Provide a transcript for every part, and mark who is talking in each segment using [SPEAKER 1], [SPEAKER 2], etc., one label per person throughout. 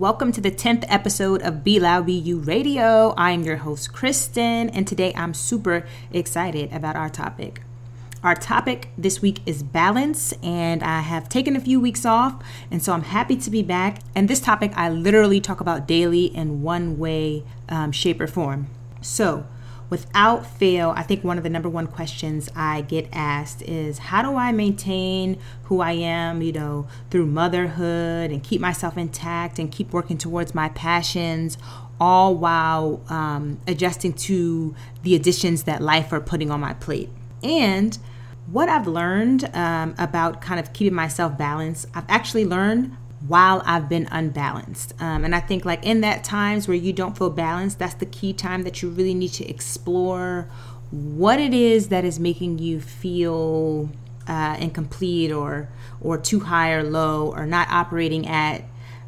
[SPEAKER 1] Welcome to the 10th episode of Be Loud Be You Radio. I am your host, Kristen, and today I'm super excited about our topic. Our topic this week is balance, and I have taken a few weeks off, and so I'm happy to be back. And this topic I literally talk about daily in one way, um, shape, or form. So, without fail, I think one of the number one questions I get asked is how do I maintain who I am, you know, through motherhood and keep myself intact and keep working towards my passions, all while um, adjusting to the additions that life are putting on my plate. And what I've learned um, about kind of keeping myself balanced, I've actually learned while I've been unbalanced. Um, and I think, like, in that times where you don't feel balanced, that's the key time that you really need to explore what it is that is making you feel uh, incomplete or or too high or low or not operating at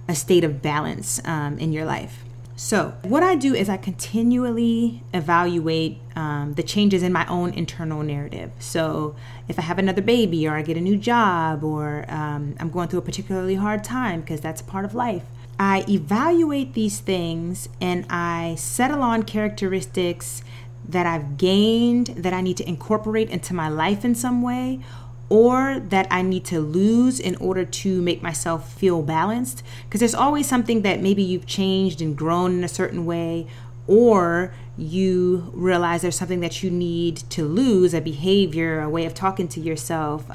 [SPEAKER 1] a state of balance um, in your life. So, what I do is I continually evaluate um, the changes in my own internal narrative. So, if I have another baby, or I get a new job, or um, I'm going through a particularly hard time, because that's part of life, I evaluate these things and I settle on characteristics that I've gained that I need to incorporate into my life in some way, or that I need to lose in order to make myself feel balanced. Because there's always something that maybe you've changed and grown in a certain way, or you realize there's something that you need to lose a behavior, a way of talking to yourself, uh,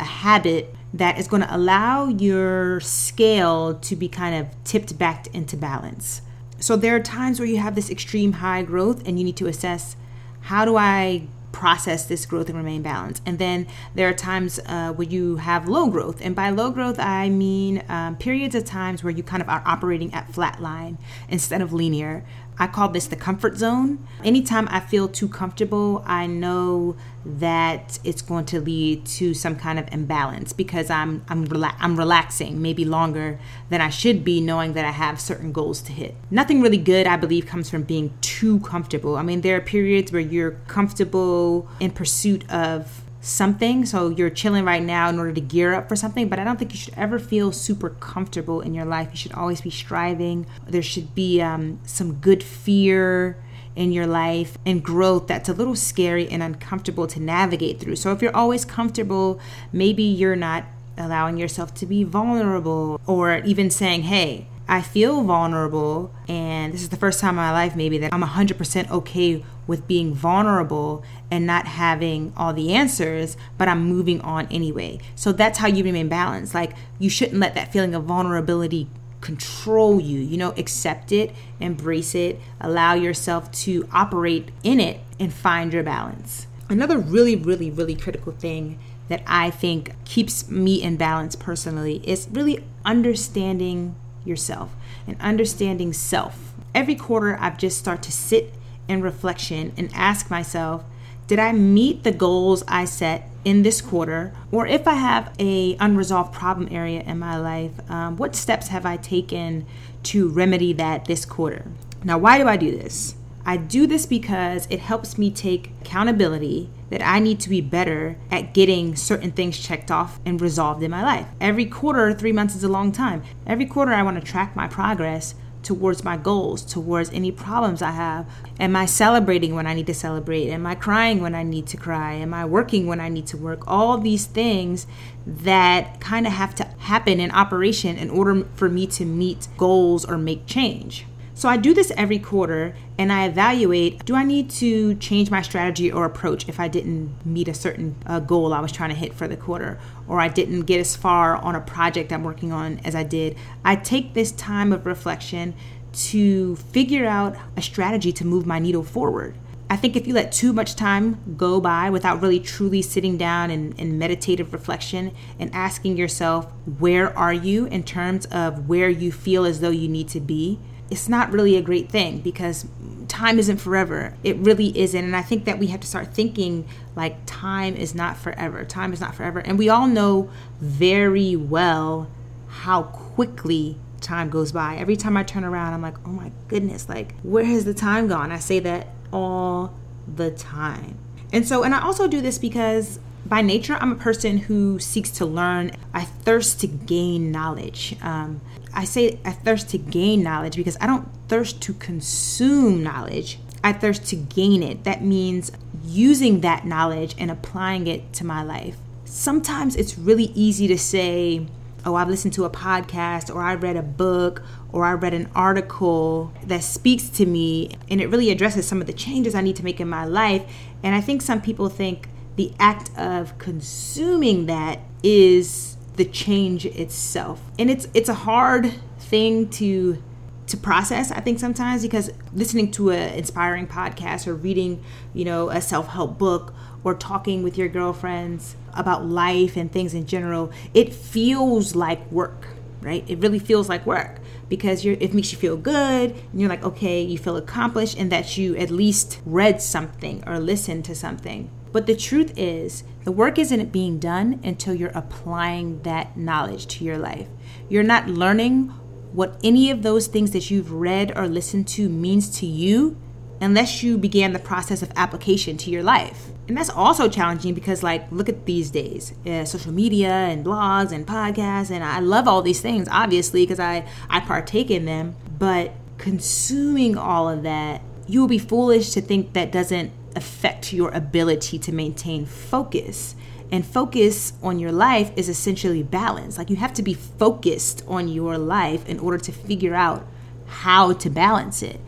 [SPEAKER 1] a habit that is going to allow your scale to be kind of tipped back into balance. So there are times where you have this extreme high growth and you need to assess how do I process this growth and remain balanced. And then there are times uh, where you have low growth. And by low growth, I mean um, periods of times where you kind of are operating at flat line instead of linear. I call this the comfort zone. Anytime I feel too comfortable, I know that it's going to lead to some kind of imbalance because I'm I'm rela- I'm relaxing maybe longer than I should be knowing that I have certain goals to hit. Nothing really good I believe comes from being too comfortable. I mean there are periods where you're comfortable in pursuit of something. So you're chilling right now in order to gear up for something, but I don't think you should ever feel super comfortable in your life. You should always be striving. There should be um, some good fear in your life and growth that's a little scary and uncomfortable to navigate through. So if you're always comfortable, maybe you're not allowing yourself to be vulnerable or even saying, hey, I feel vulnerable, and this is the first time in my life, maybe, that I'm 100% okay with being vulnerable and not having all the answers, but I'm moving on anyway. So that's how you remain balanced. Like, you shouldn't let that feeling of vulnerability control you. You know, accept it, embrace it, allow yourself to operate in it, and find your balance. Another really, really, really critical thing that I think keeps me in balance personally is really understanding yourself and understanding self. Every quarter, I've just start to sit in reflection and ask myself, did I meet the goals I set in this quarter? Or if I have a unresolved problem area in my life, um, what steps have I taken to remedy that this quarter? Now, why do I do this? I do this because it helps me take accountability that I need to be better at getting certain things checked off and resolved in my life. Every quarter, three months is a long time. Every quarter, I want to track my progress towards my goals, towards any problems I have. Am I celebrating when I need to celebrate? Am I crying when I need to cry? Am I working when I need to work? All these things that kind of have to happen in operation in order for me to meet goals or make change. So I do this every quarter and I evaluate do I need to change my strategy or approach if I didn't meet a certain uh, goal I was trying to hit for the quarter or I didn't get as far on a project I'm working on as I did. I take this time of reflection to figure out a strategy to move my needle forward. I think if you let too much time go by without really truly sitting down in meditative reflection and asking yourself, where are you in terms of where you feel as though you need to be, it's not really a great thing because time isn't forever. It really isn't. And I think that we have to start thinking like time is not forever. Time is not forever. And we all know very well how quickly time goes by. Every time I turn around, I'm like, oh my goodness, like, where has the time gone? I say that all the time. And so, and I also do this because by nature, I'm a person who seeks to learn. I thirst to gain knowledge. Um, I say I thirst to gain knowledge because I don't thirst to consume knowledge. I thirst to gain it. That means using that knowledge and applying it to my life. Sometimes it's really easy to say, oh, I've listened to a podcast or I read a book or I read an article that speaks to me and it really addresses some of the changes I need to make in my life. And I think some people think the act of consuming that is the change itself. And it's it's a hard thing to to process i think sometimes because listening to an inspiring podcast or reading you know a self-help book or talking with your girlfriends about life and things in general it feels like work right it really feels like work because you're, it makes you feel good and you're like okay you feel accomplished and that you at least read something or listened to something but the truth is, the work isn't being done until you're applying that knowledge to your life. You're not learning what any of those things that you've read or listened to means to you unless you began the process of application to your life. And that's also challenging because, like, look at these days uh, social media and blogs and podcasts. And I love all these things, obviously, because I, I partake in them. But consuming all of that, you will be foolish to think that doesn't affect your ability to maintain focus. And focus on your life is essentially balance. Like you have to be focused on your life in order to figure out how to balance it.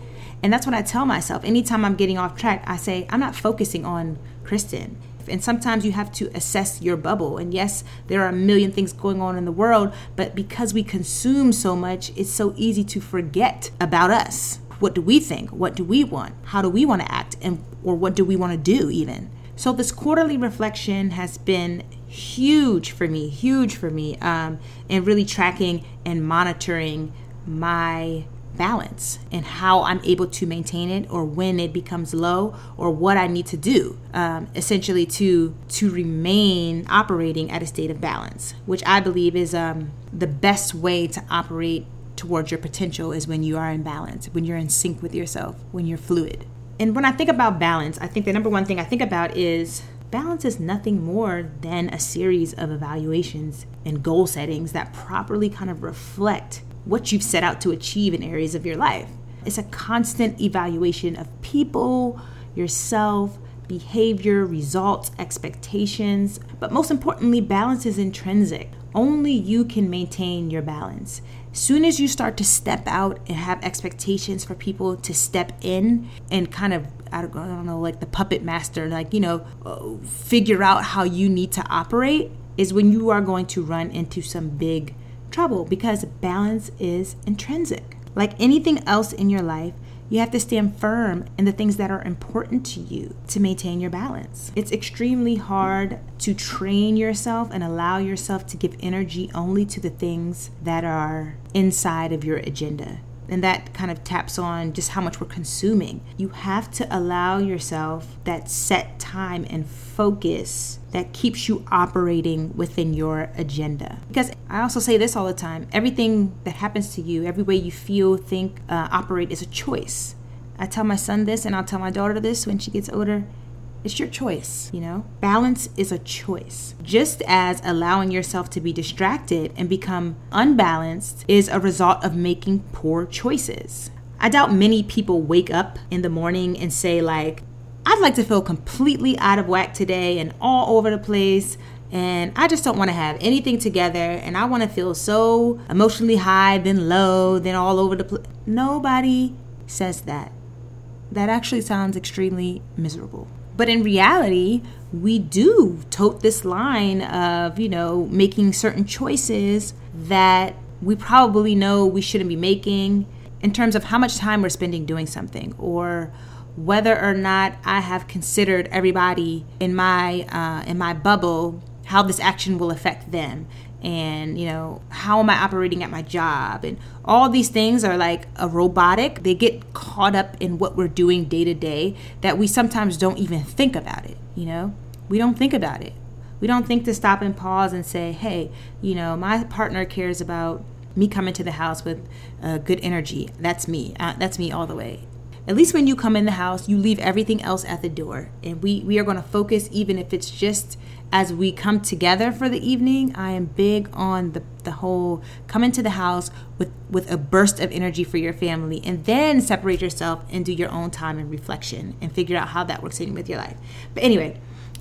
[SPEAKER 1] And that's what I tell myself. Anytime I'm getting off track, I say, I'm not focusing on Kristen. And sometimes you have to assess your bubble. And yes, there are a million things going on in the world, but because we consume so much, it's so easy to forget about us what do we think? What do we want? How do we want to act? And or what do we want to do even? So this quarterly reflection has been huge for me huge for me um, and really tracking and monitoring my balance and how i'm able to maintain it or when it becomes low or what i need to do um, essentially to to remain operating at a state of balance which i believe is um, the best way to operate towards your potential is when you are in balance, when you're in sync with yourself, when you're fluid. And when I think about balance, I think the number one thing I think about is balance is nothing more than a series of evaluations and goal settings that properly kind of reflect what you've set out to achieve in areas of your life. It's a constant evaluation of people, yourself, behavior, results, expectations, but most importantly, balance is intrinsic. Only you can maintain your balance soon as you start to step out and have expectations for people to step in and kind of I don't know like the puppet master like you know uh, figure out how you need to operate is when you are going to run into some big trouble because balance is intrinsic. Like anything else in your life you have to stand firm in the things that are important to you to maintain your balance. It's extremely hard to train yourself and allow yourself to give energy only to the things that are inside of your agenda and that kind of taps on just how much we're consuming. You have to allow yourself that set time and focus that keeps you operating within your agenda. Because I also say this all the time everything that happens to you, every way you feel, think, uh, operate is a choice. I tell my son this, and I'll tell my daughter this when she gets older. It's your choice, you know? Balance is a choice. Just as allowing yourself to be distracted and become unbalanced is a result of making poor choices. I doubt many people wake up in the morning and say, like, I'd like to feel completely out of whack today and all over the place. And I just don't want to have anything together. And I want to feel so emotionally high, then low, then all over the place. Nobody says that. That actually sounds extremely miserable. But in reality, we do tote this line of, you know, making certain choices that we probably know we shouldn't be making in terms of how much time we're spending doing something or whether or not I have considered everybody in my uh, in my bubble how this action will affect them and you know how am i operating at my job? And all these things are like a robotic. They get caught up in what we're doing day to day that we sometimes don't even think about it you know? We don't think about it. We don't think to stop and pause and say hey you know my partner cares about me coming to the house with uh, good energy. That's me. Uh, that's me all the way. At least when you come in the house you leave everything else at the door and we we are going to focus even if it's just as we come together for the evening, I am big on the, the whole come into the house with, with a burst of energy for your family and then separate yourself and do your own time and reflection and figure out how that works in with your life. But anyway,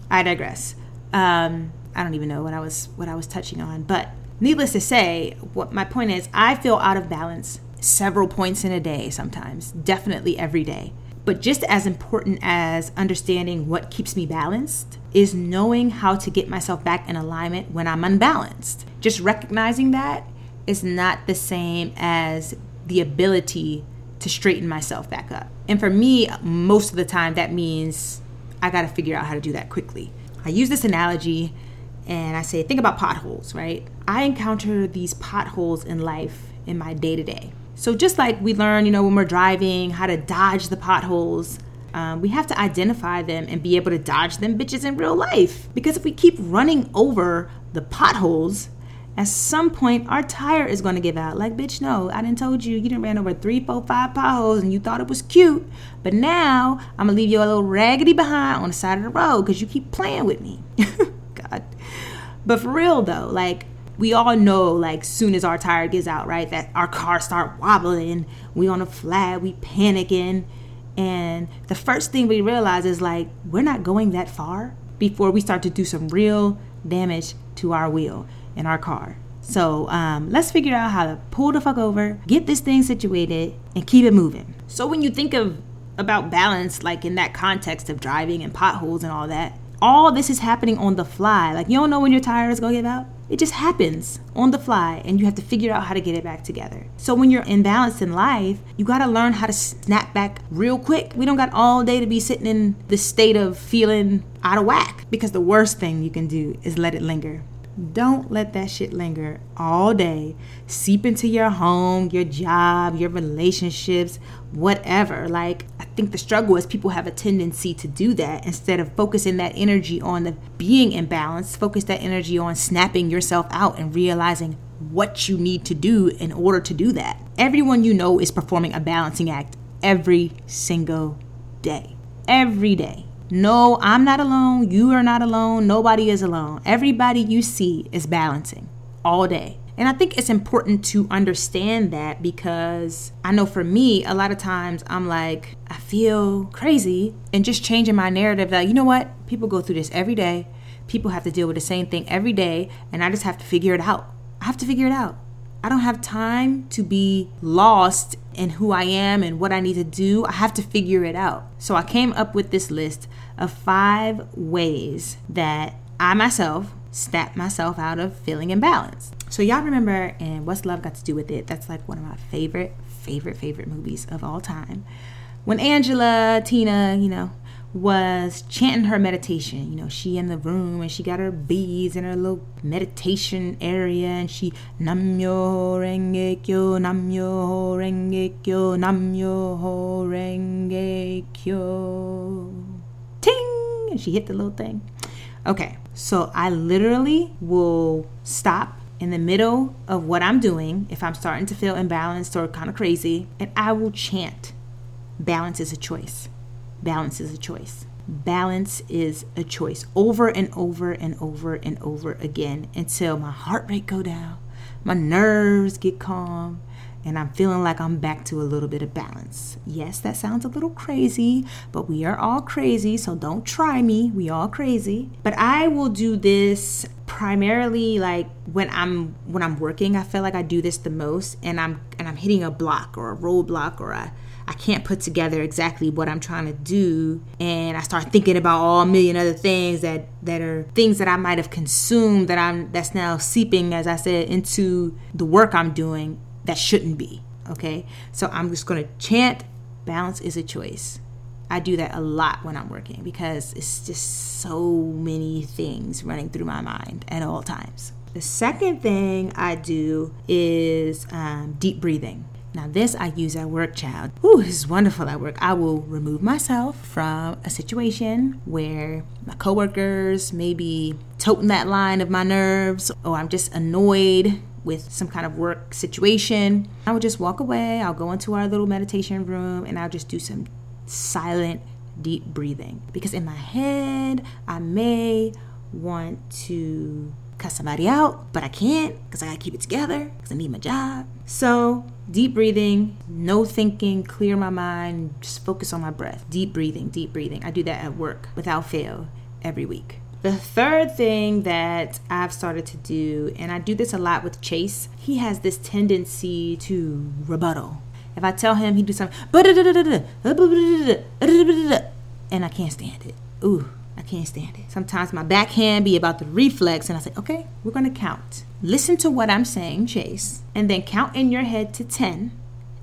[SPEAKER 1] I digress. Um, I don't even know what I was what I was touching on, but needless to say, what my point is, I feel out of balance several points in a day sometimes, definitely every day. But just as important as understanding what keeps me balanced is knowing how to get myself back in alignment when I'm unbalanced. Just recognizing that is not the same as the ability to straighten myself back up. And for me, most of the time, that means I got to figure out how to do that quickly. I use this analogy and I say, think about potholes, right? I encounter these potholes in life in my day to day. So just like we learn, you know, when we're driving, how to dodge the potholes, um, we have to identify them and be able to dodge them bitches in real life. Because if we keep running over the potholes, at some point our tire is going to give out. Like, bitch, no, I didn't told you. You didn't ran over three, four, five potholes and you thought it was cute. But now I'm gonna leave you a little raggedy behind on the side of the road because you keep playing with me. God. But for real though, like we all know like soon as our tire gives out right that our car start wobbling. We on a flat we panicking. And the first thing we realize is like we're not going that far before we start to do some real damage to our wheel in our car. So um, let's figure out how to pull the fuck over get this thing situated and keep it moving. So when you think of about balance like in that context of driving and potholes and all that all this is happening on the fly. Like you don't know when your tire is gonna give out it just happens on the fly, and you have to figure out how to get it back together. So, when you're imbalanced in life, you got to learn how to snap back real quick. We don't got all day to be sitting in the state of feeling out of whack because the worst thing you can do is let it linger. Don't let that shit linger all day, seep into your home, your job, your relationships, whatever. Like, I think the struggle is people have a tendency to do that instead of focusing that energy on the being in balance, focus that energy on snapping yourself out and realizing what you need to do in order to do that. Everyone you know is performing a balancing act every single day. Every day. No, I'm not alone. You are not alone. Nobody is alone. Everybody you see is balancing all day. And I think it's important to understand that because I know for me, a lot of times I'm like, I feel crazy, and just changing my narrative that, you know what, people go through this every day. People have to deal with the same thing every day, and I just have to figure it out. I have to figure it out. I don't have time to be lost in who I am and what I need to do. I have to figure it out. So I came up with this list of five ways that I myself snap myself out of feeling imbalanced. So y'all remember and What's Love Got to Do with It? That's like one of my favorite, favorite, favorite movies of all time. When Angela, Tina, you know, was chanting her meditation. You know, she in the room and she got her beads in her little meditation area and she Namyo Renge Kyo, Namyo Renge Kyo, Namyo Renge Kyo. Ting! And she hit the little thing. Okay, so I literally will stop in the middle of what I'm doing if I'm starting to feel imbalanced or kind of crazy, and I will chant balance is a choice. Balance is a choice. Balance is a choice over and over and over and over again until my heart rate go down, my nerves get calm, and I'm feeling like I'm back to a little bit of balance. Yes, that sounds a little crazy, but we are all crazy, so don't try me. We all crazy. But I will do this primarily like when I'm when I'm working. I feel like I do this the most and I'm and I'm hitting a block or a roadblock or a I can't put together exactly what I'm trying to do and I start thinking about all a million other things that that are things that I might have consumed that I'm that's now seeping as I said into the work I'm doing that shouldn't be. Okay. So I'm just going to chant balance is a choice. I do that a lot when I'm working because it's just so many things running through my mind at all times. The second thing I do is um, deep breathing. Now, this I use at work, child. Ooh, this is wonderful at work. I will remove myself from a situation where my coworkers may be toting that line of my nerves, or I'm just annoyed with some kind of work situation, I would just walk away. I'll go into our little meditation room and I'll just do some silent, deep breathing. Because in my head, I may want to cut somebody out, but I can't because I gotta keep it together because I need my job. So, deep breathing, no thinking, clear my mind, just focus on my breath. Deep breathing, deep breathing. I do that at work without fail every week. The third thing that I've started to do, and I do this a lot with Chase, he has this tendency to rebuttal. If I tell him he do something, and I can't stand it. Ooh, I can't stand it. Sometimes my backhand be about the reflex, and I say, okay, we're gonna count. Listen to what I'm saying, Chase, and then count in your head to 10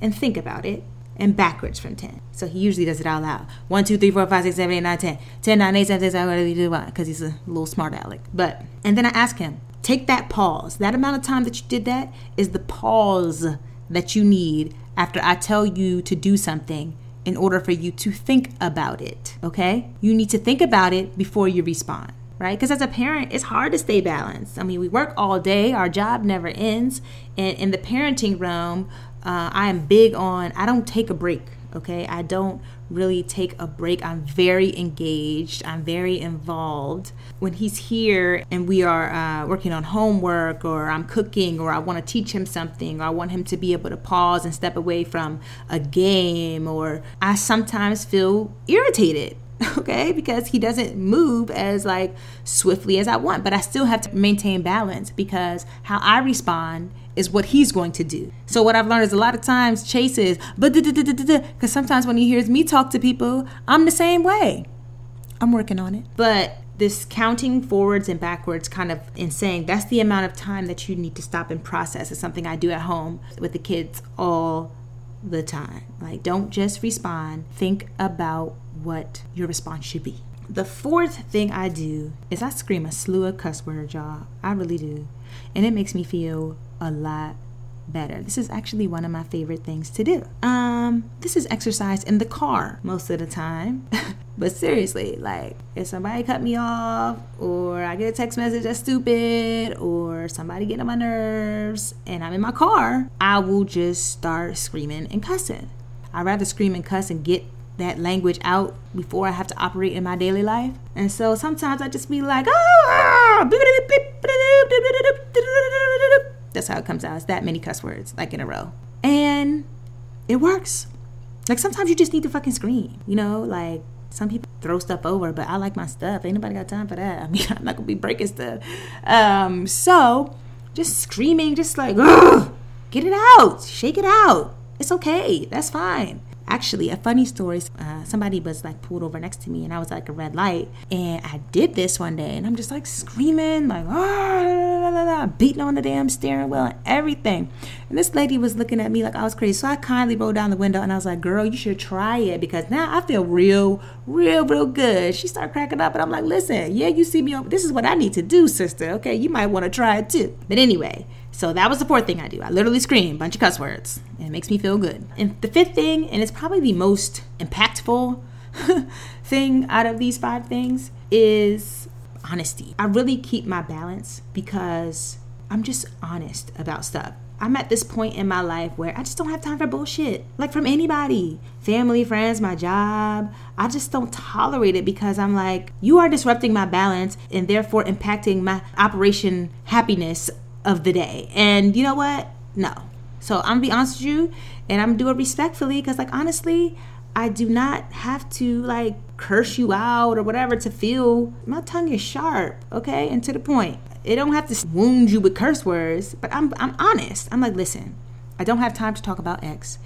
[SPEAKER 1] and think about it and backwards from 10. So he usually does it out loud. 1, 2, 3, 4, 5, 6, 7, 8, 9, 10. 10, 9, 8, 7, 6, 7, 8, 9, 10. Because he's a little smart aleck. But, and then I ask him, take that pause. That amount of time that you did that is the pause that you need after I tell you to do something in order for you to think about it. Okay? You need to think about it before you respond right? Because as a parent, it's hard to stay balanced. I mean, we work all day, our job never ends. And in the parenting realm, uh, I am big on, I don't take a break, okay? I don't really take a break. I'm very engaged, I'm very involved. When he's here and we are uh, working on homework, or I'm cooking, or I want to teach him something, or I want him to be able to pause and step away from a game, or I sometimes feel irritated okay because he doesn't move as like swiftly as i want but i still have to maintain balance because how i respond is what he's going to do so what i've learned is a lot of times chase is but because sometimes when he hears me talk to people i'm the same way i'm working on it but this counting forwards and backwards kind of in saying that's the amount of time that you need to stop and process is something i do at home with the kids all the time. Like, don't just respond, think about what your response should be. The fourth thing I do is I scream a slew of cuss words, y'all. I really do. And it makes me feel a lot better. This is actually one of my favorite things to do. Um, this is exercise in the car most of the time. but seriously, like if somebody cut me off or I get a text message that's stupid or somebody getting on my nerves and I'm in my car, I will just start screaming and cussing. I'd rather scream and cuss and get that language out before I have to operate in my daily life. And so sometimes I just be like, ah, that's how it comes out. It's that many cuss words, like in a row. And it works. Like sometimes you just need to fucking scream, you know? Like some people throw stuff over, but I like my stuff. Ain't nobody got time for that. I mean, I'm not gonna be breaking stuff. Um, so just screaming, just like, get it out, shake it out. It's okay. That's fine. Actually, a funny story uh, somebody was like pulled over next to me and I was like a red light. And I did this one day and I'm just like screaming, like, ah, beating on the damn steering wheel and everything. And this lady was looking at me like I was crazy. So I kindly rolled down the window and I was like, girl, you should try it because now I feel real, real, real good. She started cracking up and I'm like, listen, yeah, you see me, this is what I need to do, sister. Okay, you might want to try it too. But anyway, so that was the fourth thing I do. I literally scream a bunch of cuss words, and it makes me feel good. And the fifth thing, and it's probably the most impactful thing out of these five things, is honesty. I really keep my balance because I'm just honest about stuff. I'm at this point in my life where I just don't have time for bullshit. Like from anybody, family, friends, my job. I just don't tolerate it because I'm like, you are disrupting my balance and therefore impacting my operation happiness of the day. And you know what? No. So I'm gonna be honest with you, and I'm gonna do it respectfully because, like, honestly, I do not have to like curse you out or whatever to feel my tongue is sharp, okay, and to the point. It don't have to wound you with curse words, but I'm I'm honest. I'm like, listen, I don't have time to talk about X.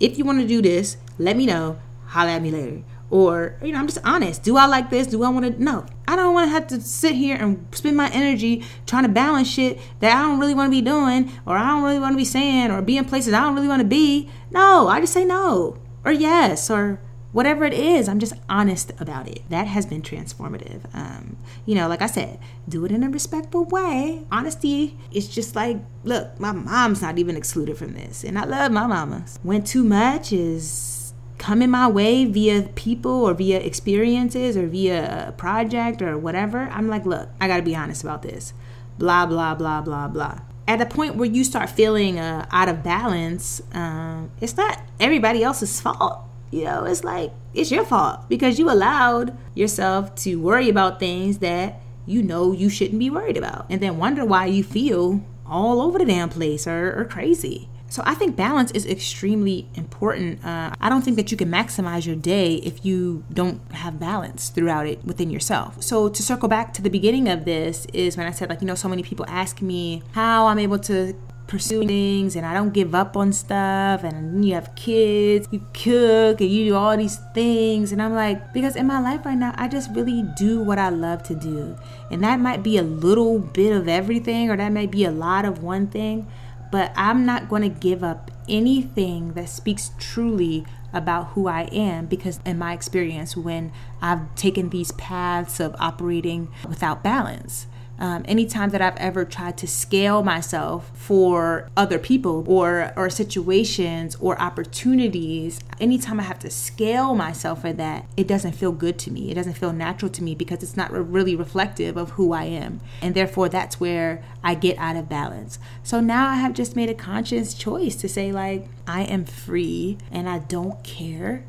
[SPEAKER 1] If you want to do this, let me know. Holla at me later. Or, you know, I'm just honest. Do I like this? Do I want to? No. I don't want to have to sit here and spend my energy trying to balance shit that I don't really want to be doing, or I don't really want to be saying, or be in places I don't really want to be. No, I just say no, or yes, or whatever it is. I'm just honest about it. That has been transformative. Um, you know, like I said, do it in a respectful way. Honesty is just like, look, my mom's not even excluded from this, and I love my mama. When too much is coming my way via people or via experiences or via a project or whatever, I'm like, look, I got to be honest about this. Blah, blah, blah, blah, blah. At the point where you start feeling uh, out of balance, um, it's not everybody else's fault. You know, it's like, it's your fault because you allowed yourself to worry about things that you know you shouldn't be worried about. And then wonder why you feel all over the damn place or, or crazy. So I think balance is extremely important. Uh, I don't think that you can maximize your day if you don't have balance throughout it within yourself. So to circle back to the beginning of this is when I said like you know so many people ask me how I'm able to pursue things and I don't give up on stuff and you have kids, you cook and you do all these things and I'm like because in my life right now I just really do what I love to do. And that might be a little bit of everything or that might be a lot of one thing, but I'm not going to give up anything that speaks truly about who I am because, in my experience, when I've taken these paths of operating without balance, um, anytime that I've ever tried to scale myself for other people or or situations or opportunities, anytime I have to scale myself for that, it doesn't feel good to me. It doesn't feel natural to me because it's not really reflective of who I am, and therefore that's where I get out of balance. So now I have just made a conscious choice to say like I am free and I don't care.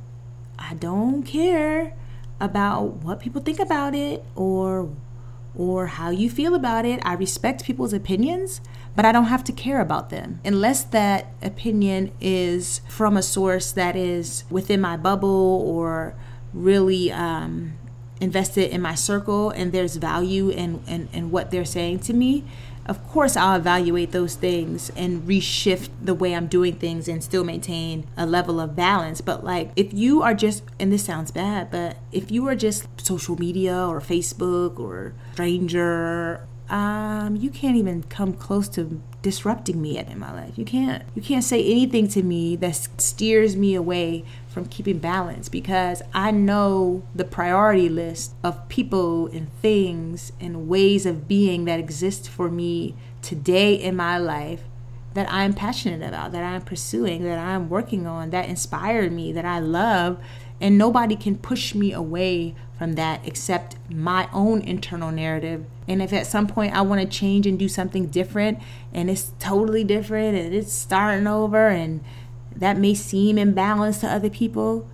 [SPEAKER 1] I don't care about what people think about it or or how you feel about it. I respect people's opinions, but I don't have to care about them unless that opinion is from a source that is within my bubble or really um, invested in my circle and there's value in, in, in what they're saying to me of course I'll evaluate those things and reshift the way I'm doing things and still maintain a level of balance. But like if you are just and this sounds bad, but if you are just social media or Facebook or stranger, um, you can't even come close to disrupting me in my life. You can't you can't say anything to me that steers me away from keeping balance because I know the priority list of people and things and ways of being that exist for me today in my life that I'm passionate about, that I'm pursuing, that I'm working on, that inspired me, that I love, and nobody can push me away from that except my own internal narrative. And if at some point I want to change and do something different and it's totally different and it's starting over and that may seem imbalanced to other people,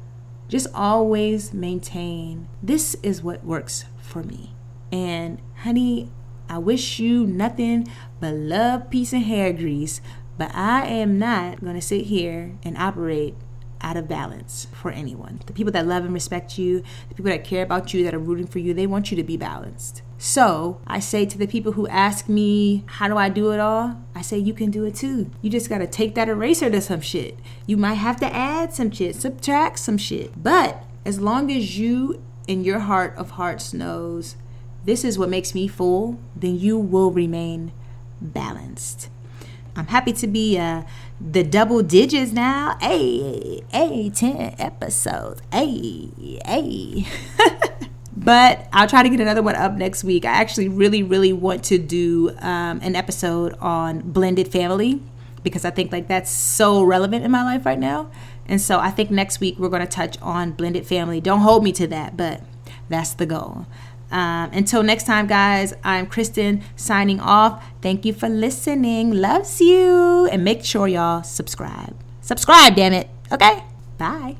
[SPEAKER 1] just always maintain this is what works for me. And honey, I wish you nothing but love, peace, and hair grease, but I am not going to sit here and operate out of balance for anyone. The people that love and respect you, the people that care about you, that are rooting for you, they want you to be balanced. So I say to the people who ask me, How do I do it all? I say, You can do it too. You just gotta take that eraser to some shit. You might have to add some shit, subtract some shit. But as long as you in your heart of hearts knows this is what makes me full, then you will remain balanced. I'm happy to be uh, the double digits now. Hey, hey, 10 episodes. Hey, hey. but I'll try to get another one up next week. I actually really, really want to do um, an episode on blended family because I think like that's so relevant in my life right now. And so I think next week we're going to touch on blended family. Don't hold me to that, but that's the goal. Um, until next time, guys, I'm Kristen signing off. Thank you for listening. Loves you. And make sure y'all subscribe. Subscribe, damn it. Okay? Bye.